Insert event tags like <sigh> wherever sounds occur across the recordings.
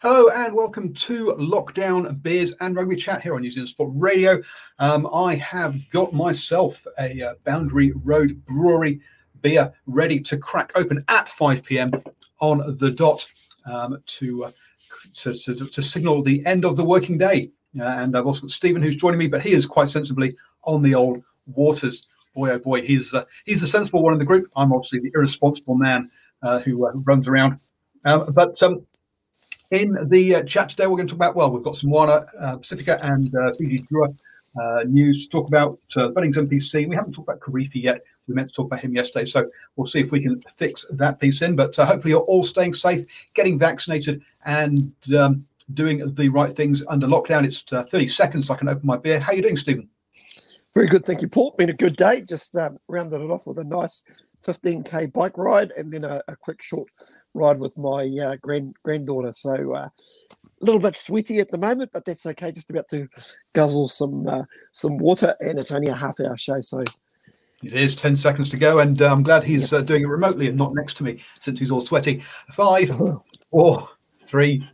Hello and welcome to Lockdown Beers and Rugby Chat here on New Zealand Sport Radio. Um, I have got myself a uh, Boundary Road Brewery beer ready to crack open at 5 p.m. on the dot um, to, uh, to, to, to, signal the end of the working day. Uh, and I've also got Stephen who's joining me, but he is quite sensibly on the old waters. Boy, oh boy, he's uh, he's the sensible one in the group. I'm obviously the irresponsible man uh, who, uh, runs around. Um, but um, in the uh, chat today, we're going to talk about, well, we've got some Moana Pacifica and Fiji Drua news to talk about uh, Bunnings NPC. We haven't talked about Kirifi yet. We meant to talk about him yesterday, so we'll see if we can fix that piece in. But uh, hopefully, you're all staying safe, getting vaccinated, and um, doing the right things under lockdown. It's uh, 30 seconds I can open my beer. How you doing, Stephen? Very good, thank you, Paul. Been a good day. Just um, rounded it off with a nice 15k bike ride, and then a, a quick short ride with my uh, grand granddaughter. So uh, a little bit sweaty at the moment, but that's okay. Just about to guzzle some uh, some water, and it's only a half hour show, so it is 10 seconds to go, and uh, I'm glad he's uh, doing it remotely and not next to me since he's all sweaty. Five, four, three,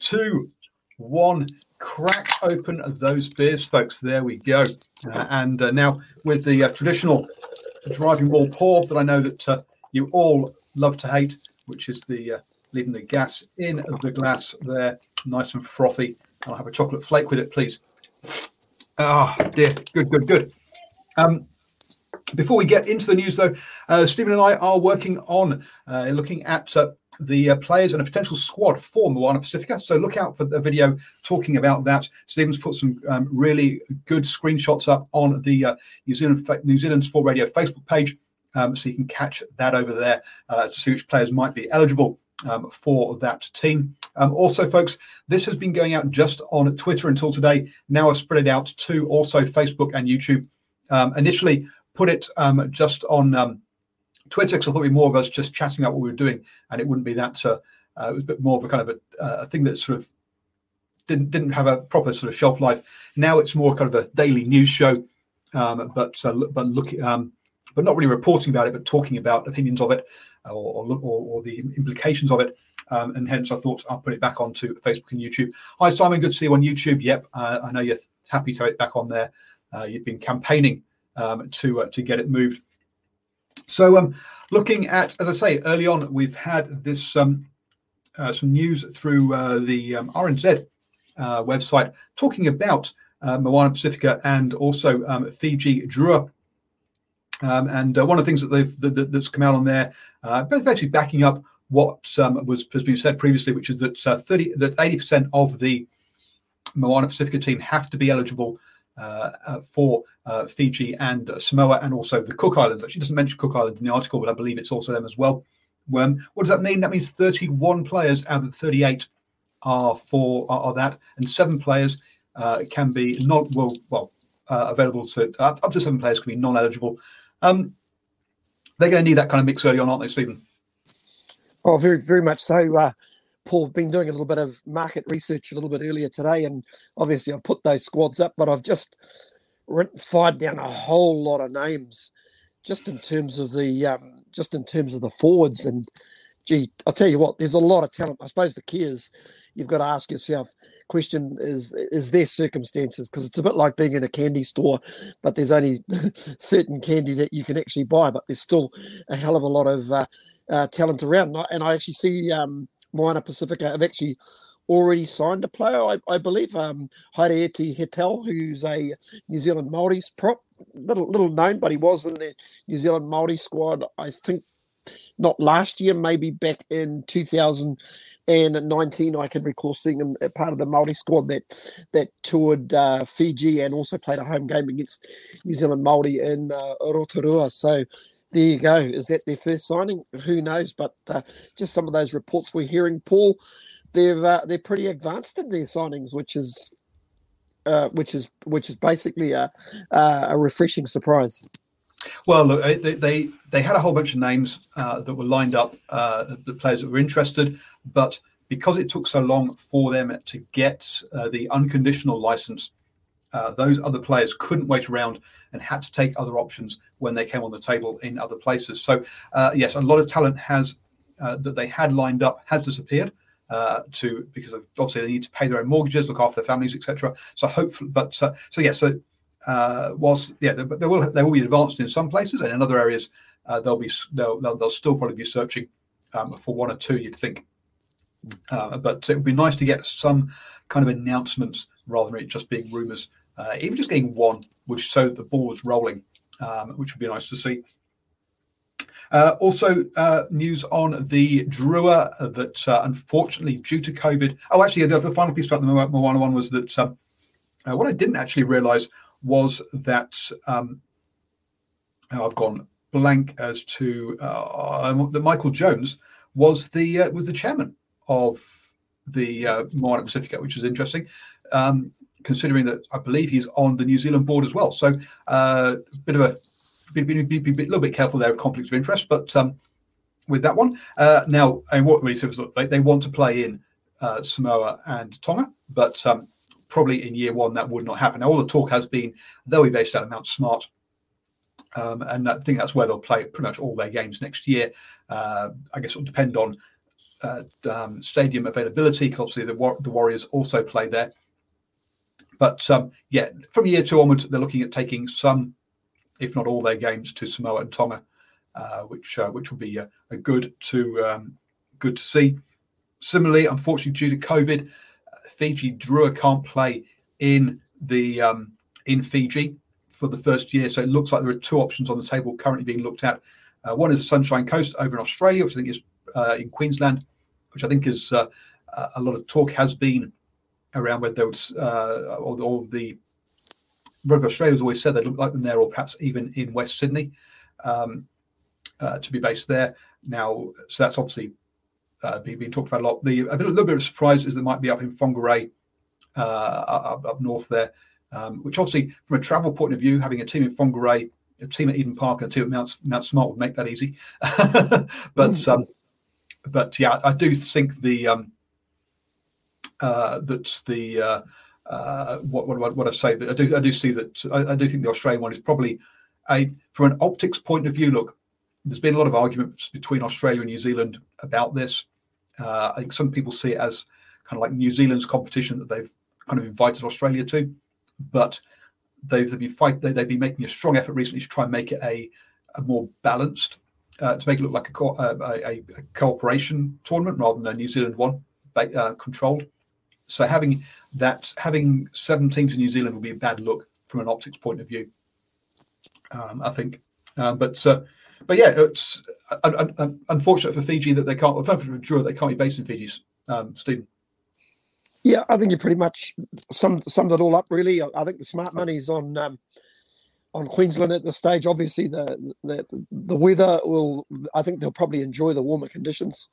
two, one. Crack open those beers, folks. There we go. Uh, and uh, now, with the uh, traditional driving ball pour that I know that uh, you all love to hate, which is the leaving the gas in the glass there, nice and frothy. I'll have a chocolate flake with it, please. Ah, oh, dear. Good, good, good. Um, before we get into the news, though, uh, Stephen and I are working on uh, looking at uh, the uh, players and a potential squad for Moana Pacifica. So look out for the video talking about that. Stephen's put some um, really good screenshots up on the uh, New Zealand New Zealand Sport Radio Facebook page, um, so you can catch that over there uh, to see which players might be eligible. Um, for that team. Um, also, folks, this has been going out just on Twitter until today. Now I've spread it out to also Facebook and YouTube. Um, initially, put it um, just on Twitter because I thought it'd be more of us just chatting about what we were doing, and it wouldn't be that. Uh, uh, it was a bit more of a kind of a, uh, a, thing that sort of didn't didn't have a proper sort of shelf life. Now it's more kind of a daily news show, um, but uh, but looking. Um, but not really reporting about it, but talking about opinions of it or, or, or the implications of it. Um, and hence, I thought I'll put it back onto Facebook and YouTube. Hi, Simon. Good to see you on YouTube. Yep, uh, I know you're happy to have it back on there. Uh, you've been campaigning um, to uh, to get it moved. So, um, looking at, as I say, early on, we've had this um, uh, some news through uh, the um, RNZ uh, website talking about uh, Moana Pacifica and also um, Fiji Drua. Um, and uh, one of the things that they've that, that's come out on there, uh, basically backing up what um, was has been said previously, which is that uh, thirty that eighty percent of the Moana Pacifica team have to be eligible for uh, Fiji and Samoa and also the Cook Islands. Actually, doesn't mention Cook Islands in the article, but I believe it's also them as well. Um, what does that mean? That means 31 players out of 38 are for are, are that, and seven players uh, can be not well well uh, available to up, up to seven players can be non-eligible. Um, they're going to need that kind of mix early on, aren't they, Stephen? Oh, very very much so. Paul, been doing a little bit of market research a little bit earlier today, and obviously I've put those squads up, but I've just fired down a whole lot of names, just in terms of the um, just in terms of the forwards. And gee, I'll tell you what, there's a lot of talent. I suppose the key is you've got to ask yourself, question is is there circumstances because it's a bit like being in a candy store but there's only <laughs> certain candy that you can actually buy but there's still a hell of a lot of uh, uh, talent around and I actually see um, Moana Pacifica have actually already signed a player I, I believe um, Haere Hetel who's a New Zealand Māori's prop little little known but he was in the New Zealand Māori squad I think not last year maybe back in 2000 and at 19, I can recall seeing him part of the Māori squad that that toured uh, Fiji and also played a home game against New Zealand Māori in uh, Rotorua. So there you go. Is that their first signing? Who knows? But uh, just some of those reports we're hearing, Paul, they've uh, they're pretty advanced in their signings, which is uh, which is which is basically a a refreshing surprise. Well, look, they, they, they had a whole bunch of names uh, that were lined up, uh, the players that were interested, but because it took so long for them to get uh, the unconditional license, uh, those other players couldn't wait around and had to take other options when they came on the table in other places. So, uh, yes, a lot of talent has uh, that they had lined up has disappeared. to because obviously they need to pay their own mortgages, look after their families, etc. So hopefully, but so yeah, so uh, whilst yeah, there, there, will there will be advanced in some places, and in other areas uh, they'll be they'll, they'll, they'll still probably be searching um, for one or two. You'd think, uh, but it would be nice to get some kind of announcements rather than it just being rumours. Uh, even just getting one show that the ball was rolling, um, which would be nice to see. Uh, also, uh, news on the Drua that uh, unfortunately, due to COVID. Oh, actually, the, the final piece about the Moana one was that um, uh, what I didn't actually realise was that um, I've gone blank as to uh, that Michael Jones was the was the chairman of the uh, Moana Pacifica, which is interesting, um, considering that I believe he's on the New Zealand board as well. So a uh, bit of a be, be, be, be, a little bit careful there of conflicts of interest, but um, with that one uh, now, and what really says they, they want to play in uh, Samoa and Tonga, but um, probably in year one that would not happen. Now, all the talk has been they'll be based out of Mount Smart, um, and I think that's where they'll play pretty much all their games next year. Uh, I guess it'll depend on uh, um, stadium availability because obviously the, the Warriors also play there. But um, yeah, from year two onwards, they're looking at taking some, if not all, their games to Samoa and Tonga, uh, which uh, which will be a, a good to um, good to see. Similarly, unfortunately, due to COVID, Fiji Drua can't play in the um, in Fiji for the first year. So it looks like there are two options on the table currently being looked at. Uh, one is the Sunshine Coast over in Australia, which I think is uh, in Queensland, which I think is uh, a lot of talk has been around there was uh, or, or, the Rugby Australia has always said they look like them there, or perhaps even in West Sydney um, uh, to be based there. Now, so that's obviously uh, being talked about a lot. The a, bit, a little bit of surprise is that might be up in Whangarei, uh, up, up north there, um, which obviously from a travel point of view, having a team in Whangarei, a team at Eden Park, and a team at Mount, Mount Smart would make that easy. <laughs> but mm. um, but yeah, I do think the um, uh, that's the uh, uh, what, what what I say that I do I do see that I, I do think the Australian one is probably a from an optics point of view. Look, there's been a lot of arguments between Australia and New Zealand about this. Uh, I think some people see it as kind of like New Zealand's competition that they've kind of invited Australia to, but they've, they've been fight they, have been making a strong effort recently to try and make it a, a more balanced, uh, to make it look like a, co- uh, a, a, cooperation tournament rather than a New Zealand one uh, controlled. So having that having seven teams in New Zealand would be a bad look from an optics point of view. Um, I think, um, but uh, but yeah, it's uh, unfortunate for Fiji that they can't. For they can't be based in Fiji. Um, Stephen. Yeah, I think you pretty much summed summed it all up. Really, I think the smart money is on um, on Queensland at this stage. Obviously, the, the the weather will. I think they'll probably enjoy the warmer conditions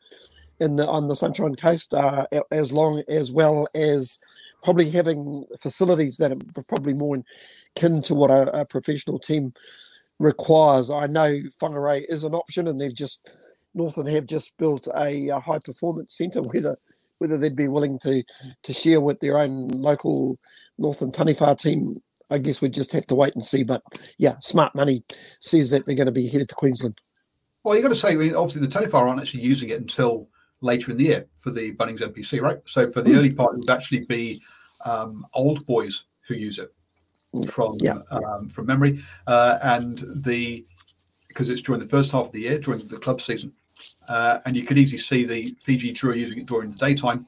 in the on the Sunshine Coast uh, as long as well as probably having facilities that are probably more akin to what a, a professional team requires. I know Whangarei is an option, and they've just Northern have just built a, a high performance centre where the whether they'd be willing to to share with their own local Northern Taniwha team, I guess we'd just have to wait and see. But yeah, smart money says that they're going to be headed to Queensland. Well, you've got to say, obviously the Taniwha aren't actually using it until later in the year for the Bunnings NPC, right? So for the mm. early part, it would actually be um, old boys who use it from yeah. um, from memory, uh, and the because it's during the first half of the year during the club season, uh, and you could easily see the Fiji Drua using it during the daytime,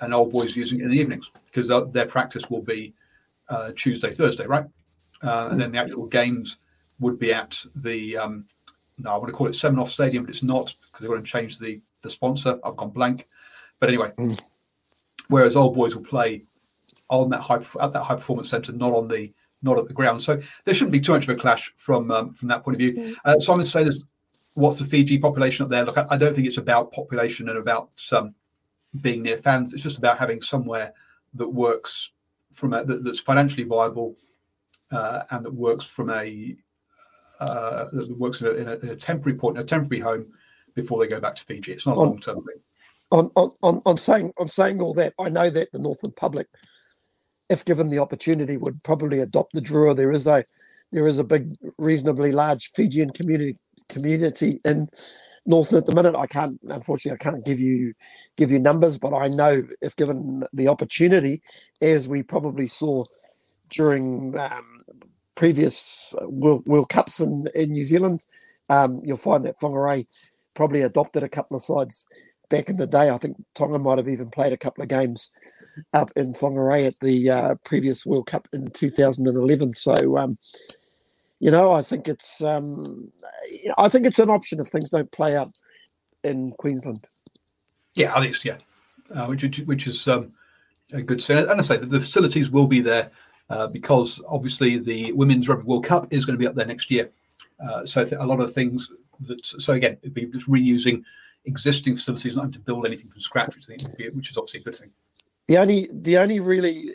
and old boys using it in the evenings because their practice will be uh, Tuesday, Thursday, right? Uh, and then the actual games would be at the um, no, I want to call it Semenoff Stadium, but it's not because they're going to change the the sponsor. I've gone blank, but anyway. Mm. Whereas old boys will play on that high at that high performance centre, not on the not at the ground. So there shouldn't be too much of a clash from um, from that point of view. Uh, Simon says, "What's the Fiji population up there?" Look, I, I don't think it's about population and about um, being near fans. It's just about having somewhere that works from a, that, that's financially viable uh, and that works from a uh, that works in a, in, a, in a, temporary point, a temporary home before they go back to Fiji. It's not a long term thing. On, on, on, on saying on saying all that, I know that the Northern public if given the opportunity, would probably adopt the Drua. There is a there is a big, reasonably large Fijian community community in Northern at the minute. I can't, unfortunately, I can't give you give you numbers, but I know if given the opportunity, as we probably saw during um, previous World, World Cups in, in New Zealand, um, you'll find that Whangarei probably adopted a couple of sides back in the day. I think Tonga might have even played a couple of games up in Whangarei at the uh, previous World Cup in 2011. So, um, you know, I think it's um, I think it's an option if things don't play out in Queensland. Yeah, I think it's yeah, uh, which which is um, a good sign. And I say the facilities will be there uh, because obviously the Women's Rugby World Cup is going to be up there next year. Uh, so a lot of things so again, it'd be just reusing existing facilities, not having to build anything from scratch, which, which is obviously a good thing. The only the only really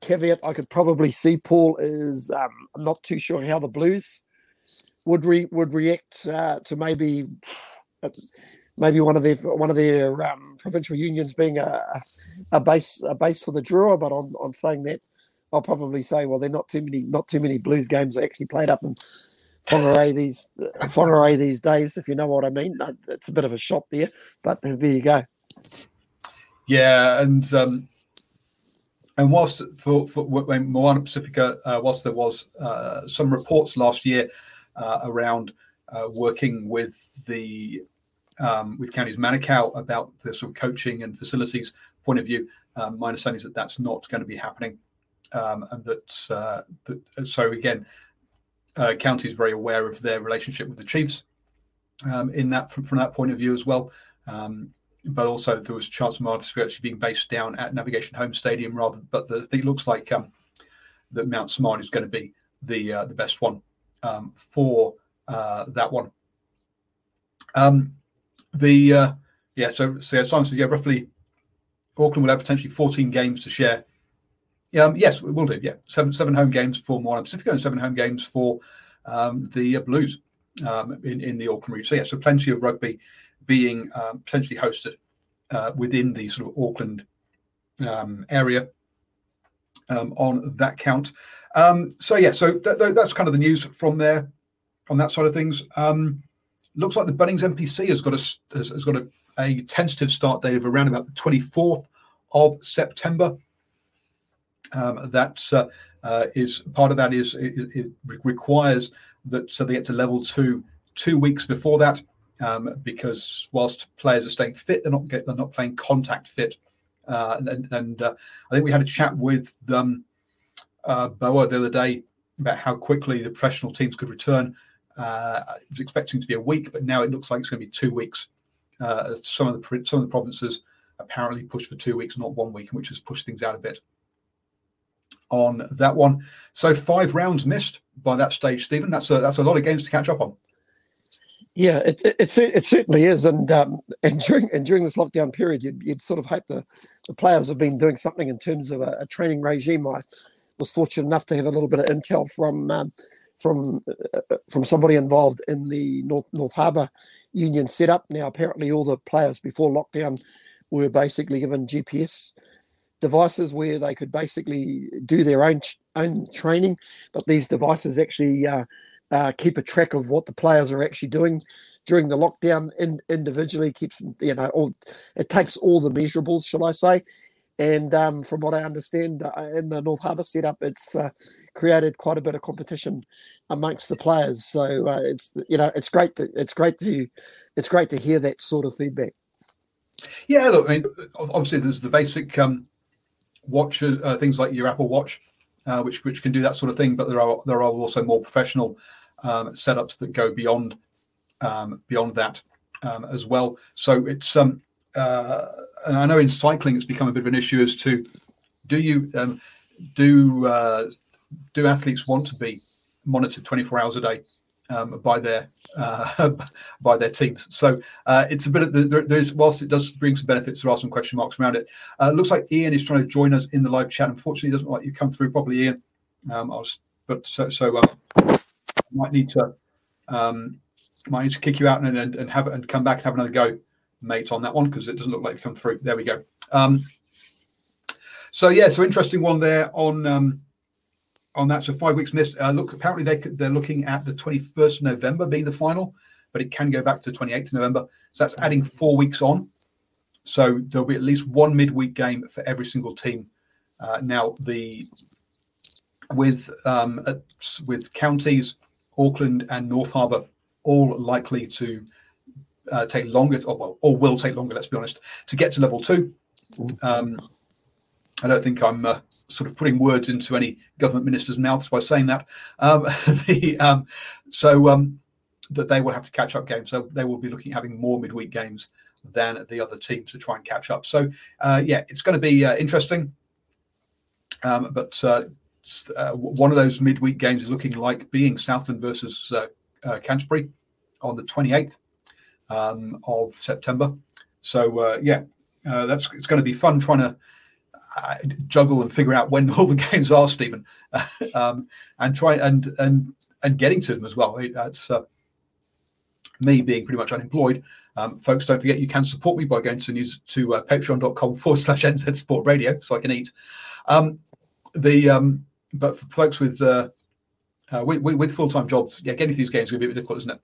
caveat I could probably see, Paul, is um, I'm not too sure how the Blues would re, would react uh, to maybe maybe one of their one of their um, provincial unions being a, a base a base for the Drua. But on on saying that, I'll probably say, well, there are not too many not too many Blues games actually played up in Whangarei these Whangarei these days, if you know what I mean. It's a bit of a shot there, but there you go. Yeah, and um, and whilst for, for when Moana Pacifica, uh, whilst there was uh, some reports last year uh, around uh, working with the um, with counties Manukau about the sort of coaching and facilities point of view, um, my understanding is that that's not going to be happening, um, and that, uh, that so again uh, County is very aware of their relationship with the Chiefs um, in that from, from, that point of view as well. Um, but also there was Charles Martis actually being based down at Navigation Home Stadium rather. But the, it looks like um, that Mount Smart is going to be the uh, the best one um, for uh, that one. Um, the uh, yeah, so so yeah, Simon said yeah, roughly Auckland will have potentially 14 games to share um, yes, we will do. Yeah, seven seven home games for Moana Pacifica and seven home games for um, the Blues um, in in the Auckland region. So yeah, so plenty of rugby being um, potentially hosted uh, within the sort of Auckland um, area um, on that count. so yeah, so th- th- that's kind of the news from there on that side of things. looks like the Bunnings NPC has got a has, has got a, a tentative start date of around about the twenty fourth of September. Um, that uh, uh, is part of that is it, it, requires that so they get to level two two weeks before that um, because whilst players are staying fit, they're not get, they're not playing contact fit. Uh, and, and uh, I think we had a chat with um, Boa the other day about how quickly the professional teams could return. Uh, I was expecting to be a week, but now it looks like it's going to be two weeks. Some of the some of the provinces apparently pushed for two weeks, not one week, which has pushed things out a bit on that one. So five rounds missed by that stage, Stephen. That's a that's a lot of games to catch up on. Yeah, it it, it certainly is, and um, and during and during this lockdown period, you'd, you'd sort of hope the, the players have been doing something in terms of a, a training regime. I was fortunate enough to have a little bit of intel from um, from uh, from somebody involved in the North North Harbour Union setup. Now, apparently, all the players before lockdown were basically given GPS devices where they could basically do their own own training, but these devices actually uh, uh, keep a track of what the players are actually doing during the lockdown. In, individually, keeps you know all it takes all the measurables, shall I say? And um, from what I understand, uh, in the North Harbour setup, it's uh, created quite a bit of competition amongst the players. So uh, it's you know it's great to it's great to it's great to hear that sort of feedback. Yeah, look, I mean, obviously there's the basic um, watch uh, things like your Apple Watch, uh, which which can do that sort of thing. But there are there are also more professional um, setups that go beyond um, beyond that um, as well. So it's um, uh, and I know in cycling it's become a bit of an issue as to do you um, do uh, do athletes want to be monitored 24 hours a day um, by their uh, <laughs> by their teams. So uh, it's a bit of the, there, there's whilst it does bring some benefits, there are some question marks around it. Uh, looks like Ian is trying to join us in the live chat. Unfortunately, it doesn't like you come through properly, Ian. Um, I was, but so so uh, might need to um, might need to kick you out and and, and have and come back and have another go, mate, on that one because it doesn't look like you come through. There we go. Um, so yeah, so interesting one there on um, on that. So five weeks missed. Uh, look, apparently they they're looking at the 21st of November being the final, but it can go back to 28th of November. So that's adding four weeks on. So there'll be at least one midweek game for every single team. Uh, now the with um, with counties, Auckland and North Harbour all likely to uh, take longer, or well, or will take longer. Let's be honest, to get to level two. Um, I don't think I'm uh, sort of putting words into any government minister's mouths by saying that. Um, <laughs> the, um, so um, that they will have to catch up games. So they will be looking at having more midweek games than the other teams to try and catch up. So uh, yeah, it's going to be uh, interesting. Um, but uh, uh, one of those midweek games is looking like being Southland versus uh, Canterbury on the 28th um, of September. So yeah, that's it's going to be fun trying to juggle and figure out when <laughs> all the games are, Stephen, <laughs> um, and try and and and getting to them as well. That's uh, me being pretty much unemployed. Um, folks, don't forget you can support me by going to news to uh, patreon.com forward slash NZ Sport Radio so I can eat. Um, the um, but for folks with uh, uh, with, with full time jobs, yeah, getting these games is going to be a bit difficult, isn't it?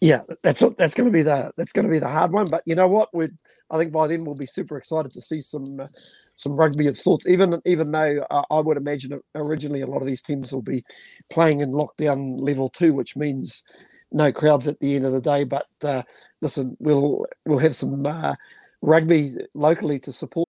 Yeah, that's that's going to be the that's going to be the hard one. But you know what? We I think by then we'll be super excited to see some uh, some rugby of sorts. Even even though uh, I would imagine originally a lot of these teams will be playing in lockdown level two, which means no crowds at the end of the day. But uh, listen, we'll we'll have some uh, rugby locally to support.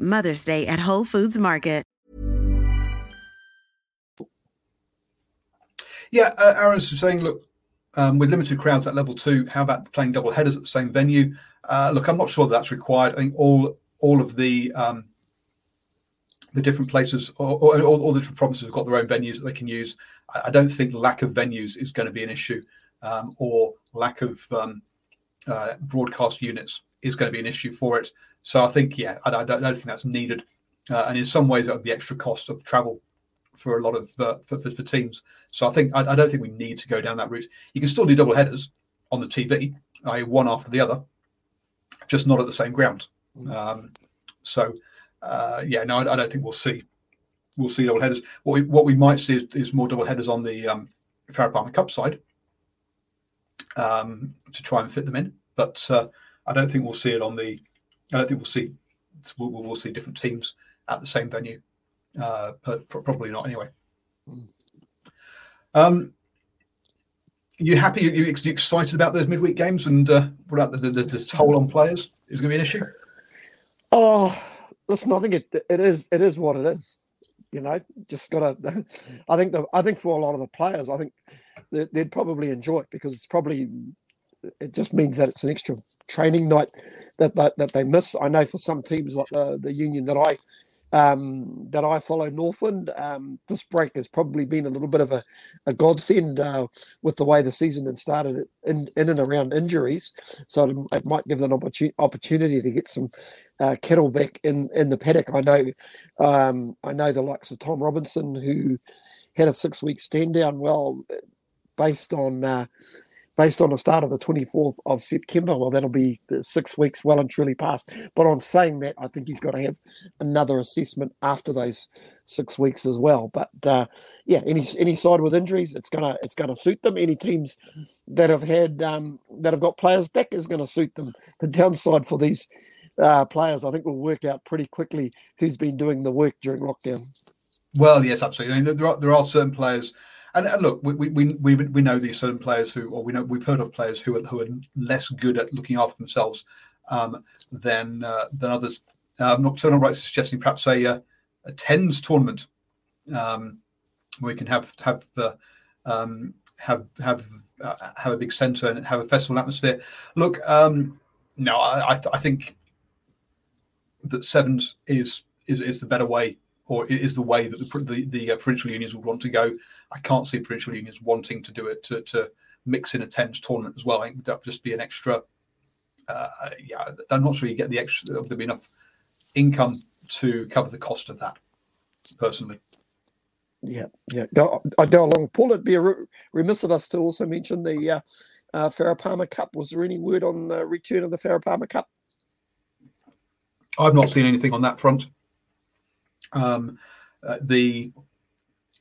Mother's Day at Whole Foods Market. Yeah, uh, Aaron's saying, look, um, with limited crowds at level two, how about playing double headers at the same venue? Uh, look, I'm not sure that that's required. I think all all of the um, the different places, or, or, all, all, the different provinces have got their own venues that they can use. I, I don't think lack of venues is going to be an issue, um, or lack of um, uh, broadcast units is going to be an issue for it. So I think, yeah, I, I, don't, I don't, think that's needed. Uh, and in some ways, that would be extra cost of travel for a lot of uh, for, for, for, teams. So I think I, I, don't think we need to go down that route. You can still do double headers on the TV, i.e., one after the other, just not at the same ground. Mm. Um, so uh, yeah, no, I, I, don't think we'll see we'll see double headers. What we what we might see is, is more double headers on the um, Farah Palmer Cup side um, to try and fit them in, but uh, I don't think we'll see it on the. I don't think we'll see we'll, we'll see different teams at the same venue. Uh, but probably not anyway. Mm. Um, you happy? You, you excited about those midweek games? And uh, what about the, the, the toll on players? Is going to be an issue? <laughs> Oh, listen, I think it it is it is what it is. You know, just gotta. <laughs> I think the I think for a lot of the players, I think they'd, they'd probably enjoy it because it's probably it just means that it's an extra training night that that, that they miss. I know for some teams like the the union that I um, that I follow Northland. Um, this break has probably been a little bit of a, a godsend uh, with the way the season had started in, in and around injuries. So it, it might give them an opportunity, opportunity to get some uh, kettle back in, in the paddock. I know um, I know the likes of Tom Robinson who had a six week stand down. Well, based on uh, based on the start of the 24th of September. Well, that'll be six weeks well and truly past. But on saying that, I think he's got to have another assessment after those six weeks as well. But uh, yeah, any any side with injuries, it's gonna it's gonna suit them. Any teams that have had um, that have got players back is to suit them. The downside for these uh, players, I think, will work out pretty quickly who's been doing the work during lockdown. Well, yes, absolutely. I mean, there are there are certain players and, look, we, we we we know these certain players who, or we know we've heard of players who are who are less good at looking after themselves um, than uh, than others. Nocturnal Rights is suggesting perhaps a, uh, a tens tournament um, where we can have have uh, um, have have uh, have a big centre and have a festival atmosphere. Look, um, no, I, I, th- I think that sevens is is is the better way or is the way that the, the, the uh, provincial unions would want to go. I can't see provincial unions wanting to do it to, to mix in a tens tournament as well. I think that would just be an extra. Uh, yeah, I'm not sure you get the extra. There'll be enough income to cover the cost of that. Personally. Yeah, yeah. I go along. Paul, it'd be a remiss of us to also mention the uh, uh, Farah Palmer Cup. Was there any word on the return of the Farah Palmer Cup? I've not seen anything on that front. Um, uh, the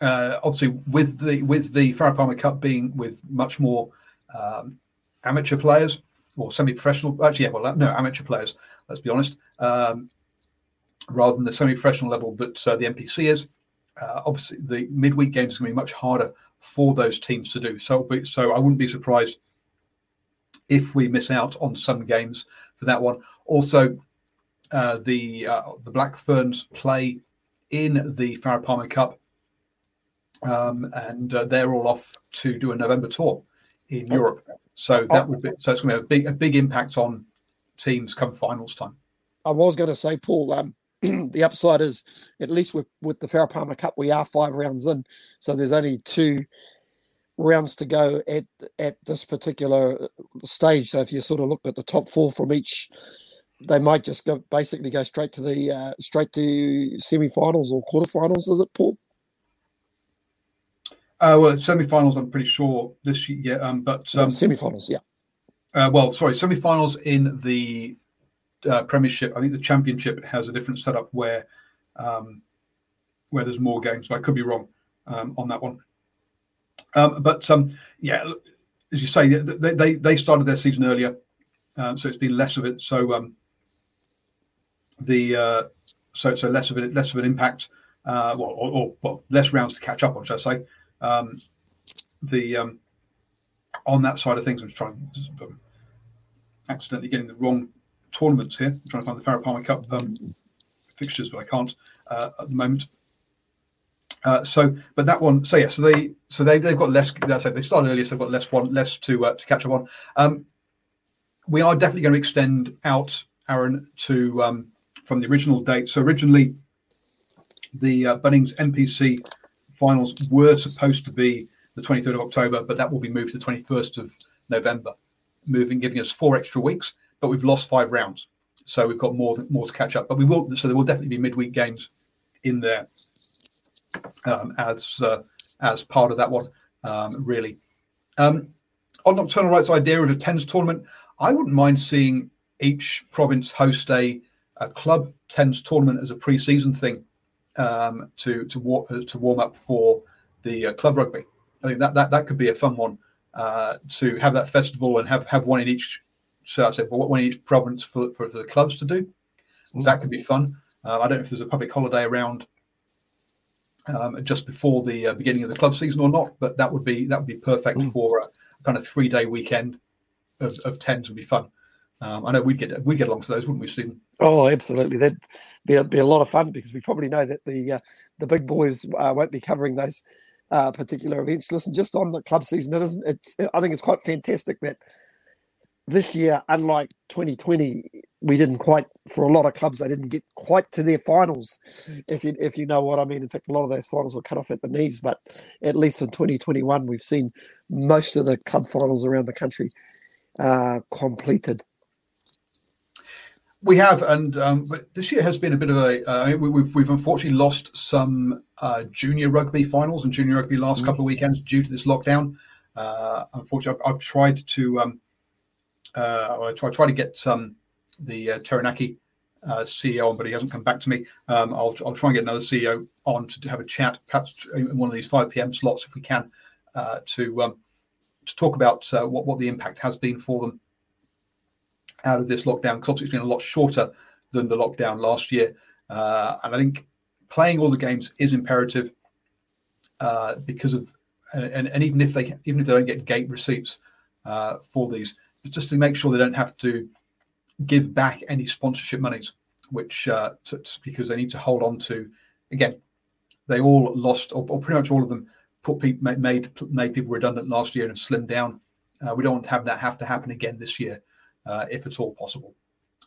uh, obviously with the with the Farah Palmer Cup being with much more um, amateur players or semi-professional. Actually, yeah, well, no, amateur players. Let's be honest. Um, rather than the semi-professional level that uh, the NPC is, uh, obviously the midweek games are going to be much harder for those teams to do. So, so I wouldn't be surprised if we miss out on some games for that one. Also, uh, the the Black Ferns play in the Farah Palmer Cup, um, and uh, they're all off to do a November tour in oh. Europe. So that would be so it's going to be a big a big impact on teams come finals time. I was going to say, Paul. Um, <clears throat> the upside is at least with with the Farah Palmer Cup, we are five rounds in, so there's only two rounds to go at at this particular stage. So if you sort of look at the top four from each they might just go basically go straight to the uh, straight to semi-finals or quarterfinals. Is it, Paul? Uh, well, semi-finals. I'm pretty sure this year, yeah, um, but um, semi-finals, yeah. Uh, well, sorry, semi-finals in the uh, Premiership. I think the Championship has a different setup where um, where there's more games. But I could be wrong um, on that one. Um, but um, yeah, as you say, they, they they started their season earlier, um, so it's been less of it. So um, the uh, so so less of it less of an impact, uh, well, or, or, well less rounds to catch up on, should I say? Um, the um, on that side of things, I'm just trying um, accidentally getting the wrong tournaments here. I'm trying to find the Farah Palmer Cup um, fixtures, but I can't uh, at the moment. Uh, so, but that one, so yeah, so they, so they they've got less. That's it. They started earlier, so they've got less one, less to uh, to catch up on. Um, we are definitely going to extend out, Aaron, to um, from the original date. So originally, the uh, Bunnings NPC finals were supposed to be the 23rd of October, but that will be moved to the 21st of November, moving, giving us four extra weeks. but we've lost five rounds, so we've got more more to catch up. But we will, so there will definitely be midweek games in there um, as uh, as part of that one. Um, really, um, on nocturnal rights idea of a tens tournament, I wouldn't mind seeing each province host a, a club tens tournament as a pre-season thing um, to to, war- uh, to warm up for the uh, club rugby. I think that, that that could be a fun one uh, to have that festival and have have one in each. So I said, one in each province for for the clubs to do. That could be fun. Uh, I don't know if there's a public holiday around um, just before the uh, beginning of the club season or not, but that would be that would be perfect Mm. for a kind of three day weekend of, of tens would be fun. Um, I know we'd get we'd get along to those, wouldn't we, Stephen? Oh, absolutely. That'd be a, be a lot of fun because we probably know that the uh, the big boys uh, won't be covering those uh, particular events. Listen, just on the club season, it isn't. It's, I think it's quite fantastic that this year, unlike 2020, we didn't quite for a lot of clubs they didn't get quite to their finals. If you if you know what I mean. In fact, a lot of those finals were cut off at the knees. But at least in 2021, we've seen most of the club finals around the country uh, completed. We have, and um, but this year has been a bit of a. Uh, we, we've we've unfortunately lost some uh, junior rugby finals and junior rugby last couple of weekends due to this lockdown. Uh, unfortunately, I've, I've tried to. Um, uh, I try, try to get um, the uh, Taranaki uh, CEO on, but he hasn't come back to me. Um, I'll I'll try and get another CEO on to have a chat, perhaps in one of these five PM slots if we can, uh, to um, to talk about uh, what what the impact has been for them out of this lockdown because it's been a lot shorter than the lockdown last year. Uh, and I think playing all the games is imperative uh, because of and, and even if they even if they don't get gate receipts uh, for these, just to make sure they don't have to give back any sponsorship monies, which uh, because they need to hold on to. Again, they all lost, or, or pretty much all of them put made made, made people redundant last year and slimmed down. Uh, we don't want to have that have to happen again this year uh, if at all possible,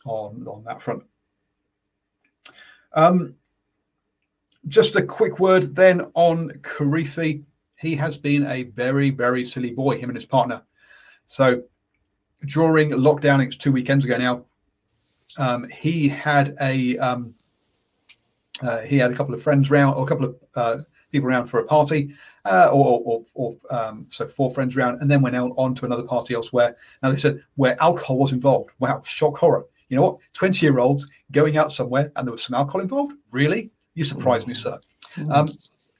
on on that front. Um, just a quick word then on Kirifi. He has been a very very silly boy. Him and his partner. So during lockdown, it's two weekends ago now. Um, he had a um, uh, he had a couple of friends round or a couple of uh, people around for a party, uh, or, or, or um, so four friends around, and then went out on to another party elsewhere. Now they said where alcohol was involved. Wow, shock horror. You know what? Twenty year olds going out somewhere and there was some alcohol involved. Really? You surprised me, sir. Um,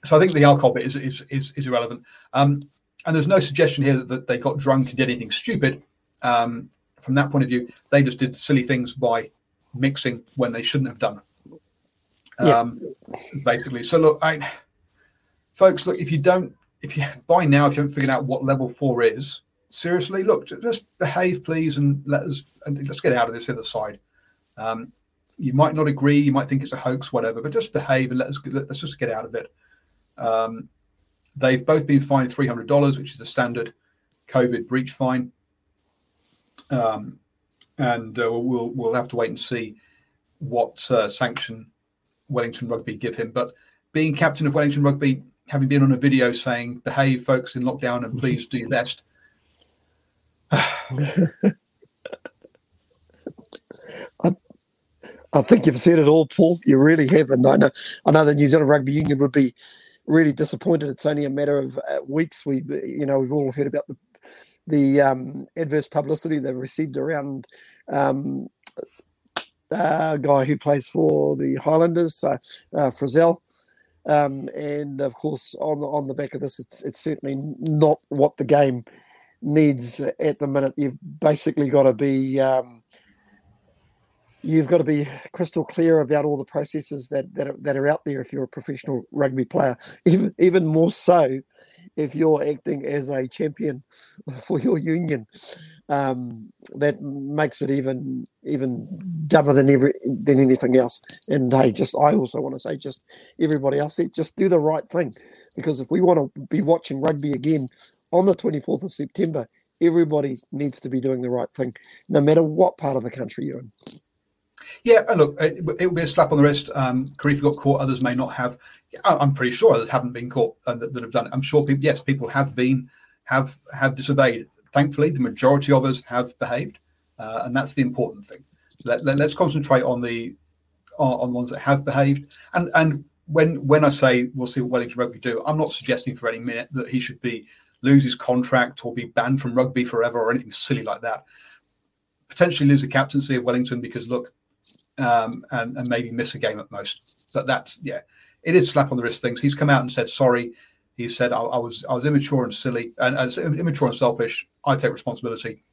so I think the alcohol bit is is is, is irrelevant. Um, and there's no suggestion here that, that they got drunk and did anything stupid. Um, from that point of view, they just did silly things by mixing when they shouldn't have done. Yeah. Um, basically. So look, I, folks, look if you don't, if you <laughs> by now, if you haven't figured out what level four is, seriously, look, just behave, please, and let us and let's get out of this other side. Um, you might not agree, you might think it's a hoax, whatever, but just behave and let us let's just get out of it. Um, they've both been fined three hundred dollars, which is the standard COVID breach fine. Um, and uh, we'll we'll have to wait and see what uh, sanction Wellington Rugby give him. But being captain of Wellington Rugby, having been on a video saying "Behave, folks, in lockdown, and please do your best," <sighs> I think you've said it all, Paul. You really have, and I know, I know the New Zealand Rugby Union would be really disappointed. It's only a matter of uh, weeks. We've, you know, we've all heard about the the um, adverse publicity they've received around um, a guy who plays for the Highlanders, uh, uh, Frizell. Um, and of course, on the, on the back of this, it's it's certainly not what the game needs at the minute. You've basically got to be um, you've got to be crystal clear about all the processes that that are, that are out there if you're a professional rugby player. Even even more so if you're acting as a champion <laughs> for your union. Um, that makes it even even dumber than every than anything else. And hey, just I also want to say, just everybody else, just do the right thing, because if we want to be watching rugby again on the 24th of September, everybody needs to be doing the right thing, no matter what part of the country you're in. Yeah, and look, it, it will be a slap on the wrist. Um, Kirifi got caught; others may not have. I'm pretty sure others haven't been caught uh, that, that have done it. I'm sure, people, yes, people have been have have disobeyed. Thankfully, the majority of us have behaved. uh, and that's the important thing. Let, let, us concentrate on the on, on ones that have behaved. And and when when I say we'll see what Wellington Rugby do, I'm not suggesting for any minute that he should be lose his contract or be banned from rugby forever or anything silly like that. Potentially lose the captaincy of Wellington because look, um, and, and maybe miss a game at most. But that's yeah, it is slap on the wrist things. He's come out and said sorry. He said I, I was I was immature and silly and, and immature and selfish. I take responsibility.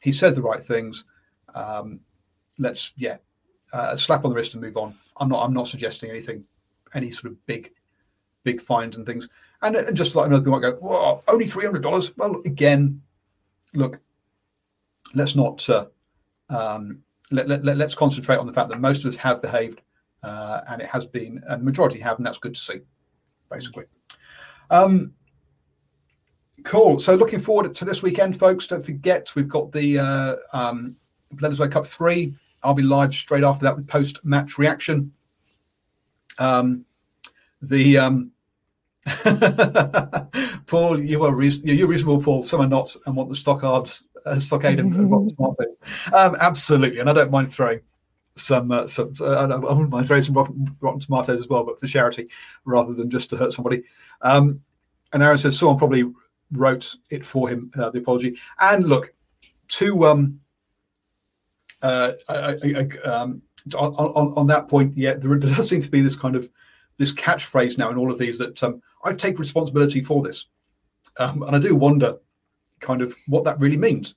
He said the right things. Um, let's yeah, uh, slap on the wrist and move on. I'm not I'm not suggesting anything, any sort of big, big fines and things. And, and just like another might go, whoa, only three hundred dollars. Well, again, look, let's not uh, um, let, let, let, us concentrate on the fact that most of us have behaved, uh, and it has been, and the majority have, and that's good to see, basically. Um, cool. So looking forward to this weekend, folks. Don't forget we've got the uh, um, Bledisloe Cup three I'll be live straight after that with post match reaction. Um, the um, <laughs> Paul, you are reason- you're reasonable, Paul. Some are not, and want the stockards, uh, stockade and, and tomatoes. Um, absolutely, and I don't mind throwing some. Uh, some uh, I wouldn't mind throwing some rotten, rotten, tomatoes as well, but for charity rather than just to hurt somebody. Um, and Aaron says someone probably wrote it for him, uh, the apology. And look, to um, uh, I, I, um, on, on, on, that point, yeah, there, there, does seem to be this kind of this catchphrase now in all of these that um, I take responsibility for this, um, and I do wonder, kind of, what that really means,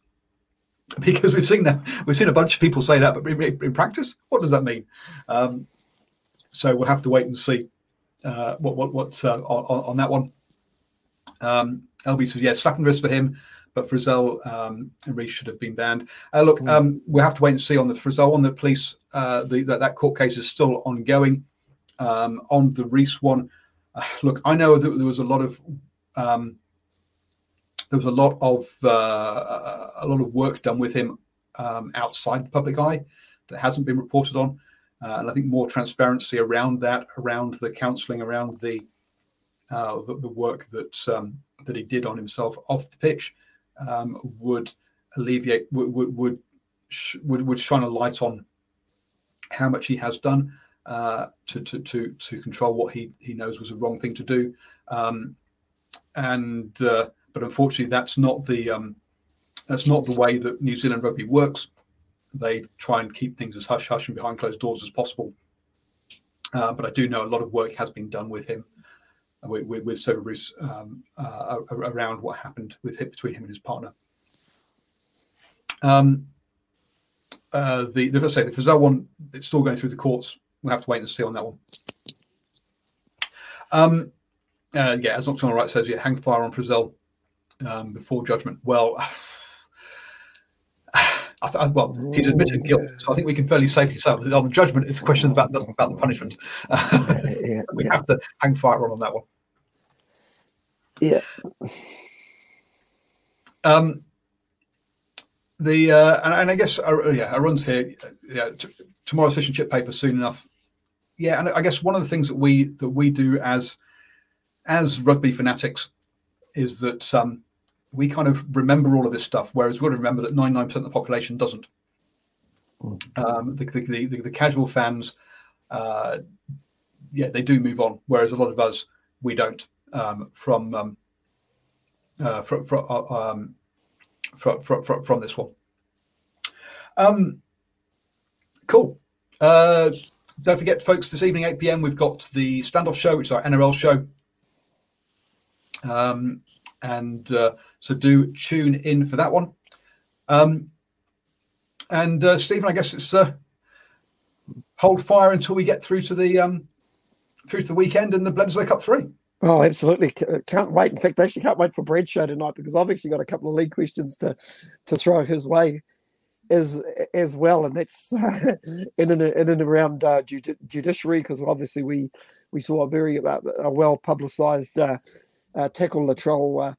because we've seen that we've seen a bunch of people say that, but in, practice, what does that mean? Um, so we'll have to wait and see uh, what what what's uh, on, on, that one. Um, LB says, yeah, slap the wrist for him but Frizell um, and Reece should have been banned. Uh, look, mm. um, we'll have to wait and see on the Frizell on the police. Uh, the, that, that court case is still ongoing. Um, on the Reece one, uh, look, I know that there was a lot of um, there was a lot of uh, a lot of work done with him um, outside the public eye that hasn't been reported on, uh, and I think more transparency around that, around the counselling, around the, uh, the, the work that um, that he did on himself off the pitch um, would alleviate would would would, would would shine a light on how much he has done uh, to, to to to control what he he knows was a wrong thing to do, um, and uh, but unfortunately that's not the um, that's not the way that New Zealand rugby works. They try and keep things as hush hush and behind closed doors as possible. Uh, but I do know a lot of work has been done with him with, with, with Cerberus um, uh, around what happened with him, between him and his partner. Um, uh, the, the, say, the Frizell one, it's still going through the courts. We'll have to wait and see on that one. Um, uh, yeah, as Nocturnal Right says, yeah, hang fire on Frizell um, before judgment. Well, <sighs> I th- well, he's admitted guilt, so I think we can fairly safely say on the judgment. It's a question about the, about the punishment. <laughs> yeah, we yeah. have to hang fire on on that one. Yeah. Um, the uh, and, and I guess uh, yeah, I runs here. Yeah, t- tomorrow's fish and chip paper soon enough. Yeah, and I guess one of the things that we that we do as as rugby fanatics is that um, we kind of remember all of this stuff, whereas we've got to remember that 99% of the population doesn't. Hmm. Um, the, the, the, the, casual fans, uh, yeah, they do move on, whereas a lot of us we don't um, from um, uh, from from, uh, um, from, from, from this one. Um, cool. Uh, don't forget, folks, this evening, 8 p.m., we've got the standoff show, which is our NRL show. Um, and uh, so do tune in for that one. Um, and uh, Stephen, I guess it's uh, hold fire until we get through to the um, through to the weekend and the Bledisloe Cup three. Oh, absolutely! Uh, can't wait. In fact, I actually can't wait for Brad's show tonight because I've actually got a couple of league questions to to throw his way as as well, and that's <laughs> in and in and around uh, judi- judiciary because obviously we we saw a very uh, a well publicised uh, uh, tackle Latrell uh,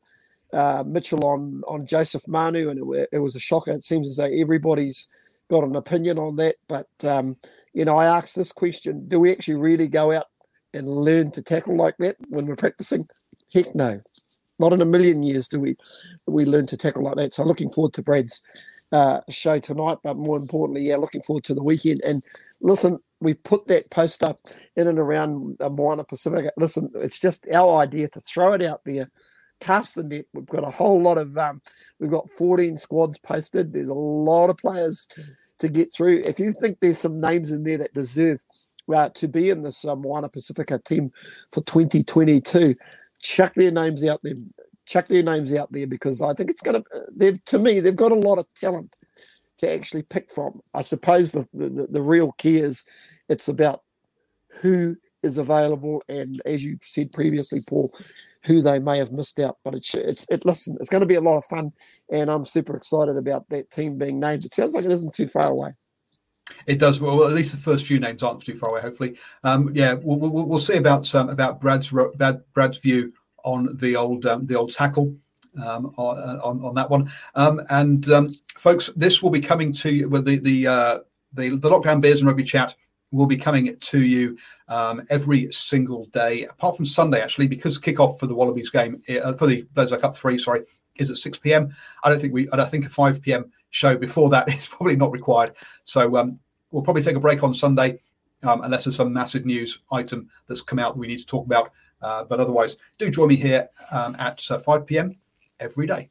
uh, Mitchell on on Joseph Manu, and it, it, was a shocker. It seems as though everybody's got an opinion on that, but um, you know, I asked this question: Do we actually really go out and learn to tackle like that when we're practicing? Heck no. Not in a million years do we we learn to tackle like that. So looking forward to Brad's uh, show tonight, but more importantly, yeah, looking forward to the weekend. And listen, we've put that post up in and around uh, Moana Pacifica. Listen, it's just our idea to throw it out there, cast the net. We've got a whole lot of, um, we've got 14 squads posted. There's a lot of players to get through. If you think there's some names in there that deserve uh, to be in this um, Moana Pacifica team for 2022, chuck their names out there. Chuck their names out there because I think it's going to. They've to me, they've got a lot of talent to actually pick from. I suppose the, the, the real key is it's about who is available and, as you said previously, Paul, who they may have missed out. But it's it's it. Listen, it's going to be a lot of fun, and I'm super excited about that team being named. It sounds like it isn't too far away. It does. Well, at least the first few names aren't too far away. Hopefully, um, yeah. We'll, we'll, we'll see about um, about Brad's Brad, Brad's view on the old um, the old tackle um, on, on that one. Um, and um, folks, this will be coming to you with the the, uh, the the lockdown beers and rugby chat will be coming to you um, every single day, apart from Sunday actually, because kickoff for the Wallabies game uh, for the Bledisloe Cup three, sorry, is at six pm. I don't think we, I don't think a five pm show before that <laughs> is probably not required. So um, we'll probably take a break on Sunday, um, unless there's some massive news item that's come out that we need to talk about. Uh, but otherwise, do join me here um, at uh, 5 p.m every day.